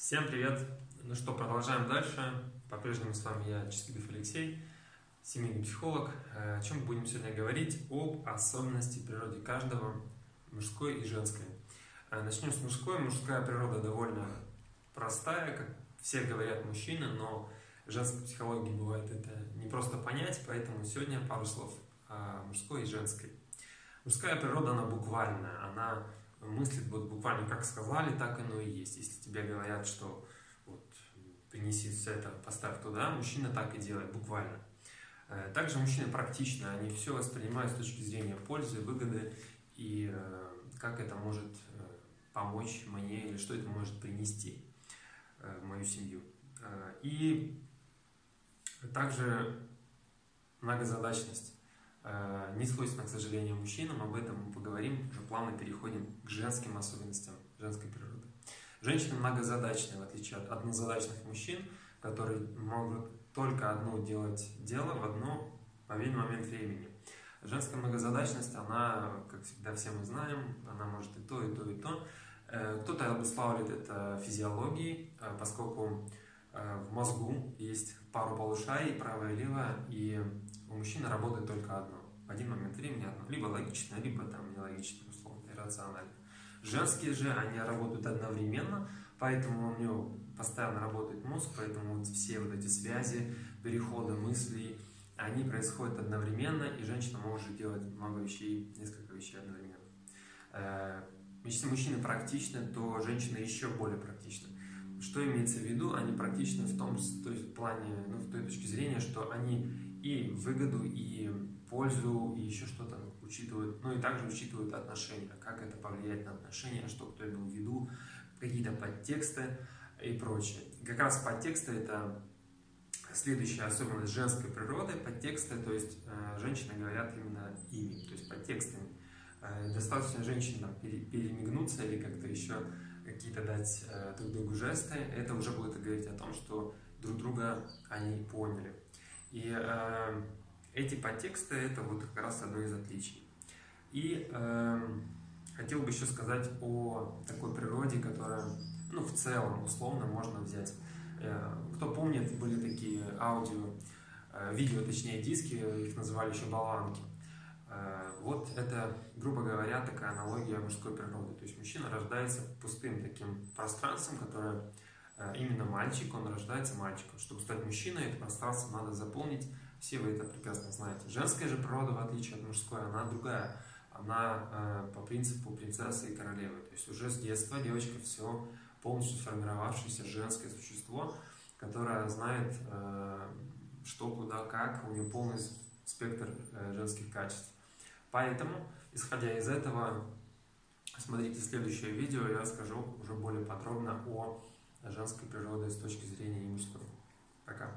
Всем привет! Ну что, продолжаем дальше. По-прежнему с вами я, Ческидов Алексей, семейный психолог. Э, о чем будем сегодня говорить? Об особенности природы каждого, мужской и женской. Э, начнем с мужской. Мужская природа довольно простая, как все говорят мужчины, но в женской психологии бывает это не просто понять, поэтому сегодня пару слов о мужской и женской. Мужская природа, она буквальная, она мыслит вот буквально как сказали, так оно и есть. Если тебе говорят, что вот, принеси все это, поставь туда, мужчина так и делает, буквально. Э, также мужчины практичны, они все воспринимают с точки зрения пользы, выгоды и э, как это может э, помочь мне или что это может принести в мою семью. И также многозадачность. Не свойственно, к сожалению, мужчинам. Об этом мы поговорим. Плавно переходим к женским особенностям женской природы. Женщины многозадачные, в отличие от однозадачных мужчин, которые могут только одно делать дело в одно в один момент времени. Женская многозадачность, она, как всегда все мы знаем, она может и то, и то, и то. Э, кто-то обуславливает это физиологией, э, поскольку в мозгу есть пару полушарий, правое и левое, и у мужчины работает только одно. Один момент времени одно. Либо логично, либо там нелогично, условно, иррационально. Женские же, они работают одновременно, поэтому у него постоянно работает мозг, поэтому вот все вот эти связи, переходы мыслей, они происходят одновременно, и женщина может делать много вещей, несколько вещей одновременно. Э, если мужчины практичны, то женщины еще более практичны. Что имеется в виду? Они практичны в том то есть, в плане, ну, в той точке зрения, что они и выгоду, и пользу, и еще что-то учитывают, ну и также учитывают отношения, как это повлияет на отношения, что кто имел в виду, какие-то подтексты и прочее. Как раз подтексты это следующая особенность женской природы, подтексты, то есть э, женщины говорят именно ими, то есть подтекстами. Э, достаточно женщинам перемигнуться или как-то еще какие-то дать э, друг другу жесты, это уже будет говорить о том, что друг друга они поняли. И э, эти подтексты это вот как раз одно из отличий. И э, хотел бы еще сказать о такой природе, которая, ну, в целом, условно можно взять. Э, кто помнит, были такие аудио, э, видео, точнее, диски, их называли еще болванки. Э, вот это, грубо говоря, такая аналогия мужской природы. То есть мужчина рождается пустым таким пространством, которое именно мальчик, он рождается мальчиком. Чтобы стать мужчиной, это пространство надо заполнить. Все вы это прекрасно знаете. Женская же природа, в отличие от мужской, она другая. Она э, по принципу принцессы и королевы. То есть уже с детства девочка все полностью сформировавшееся женское существо, которое знает, э, что, куда, как, у нее полный спектр э, женских качеств. Поэтому, исходя из этого, смотрите следующее видео, я расскажу уже более подробно о женской природы с точки зрения и мужской. Пока.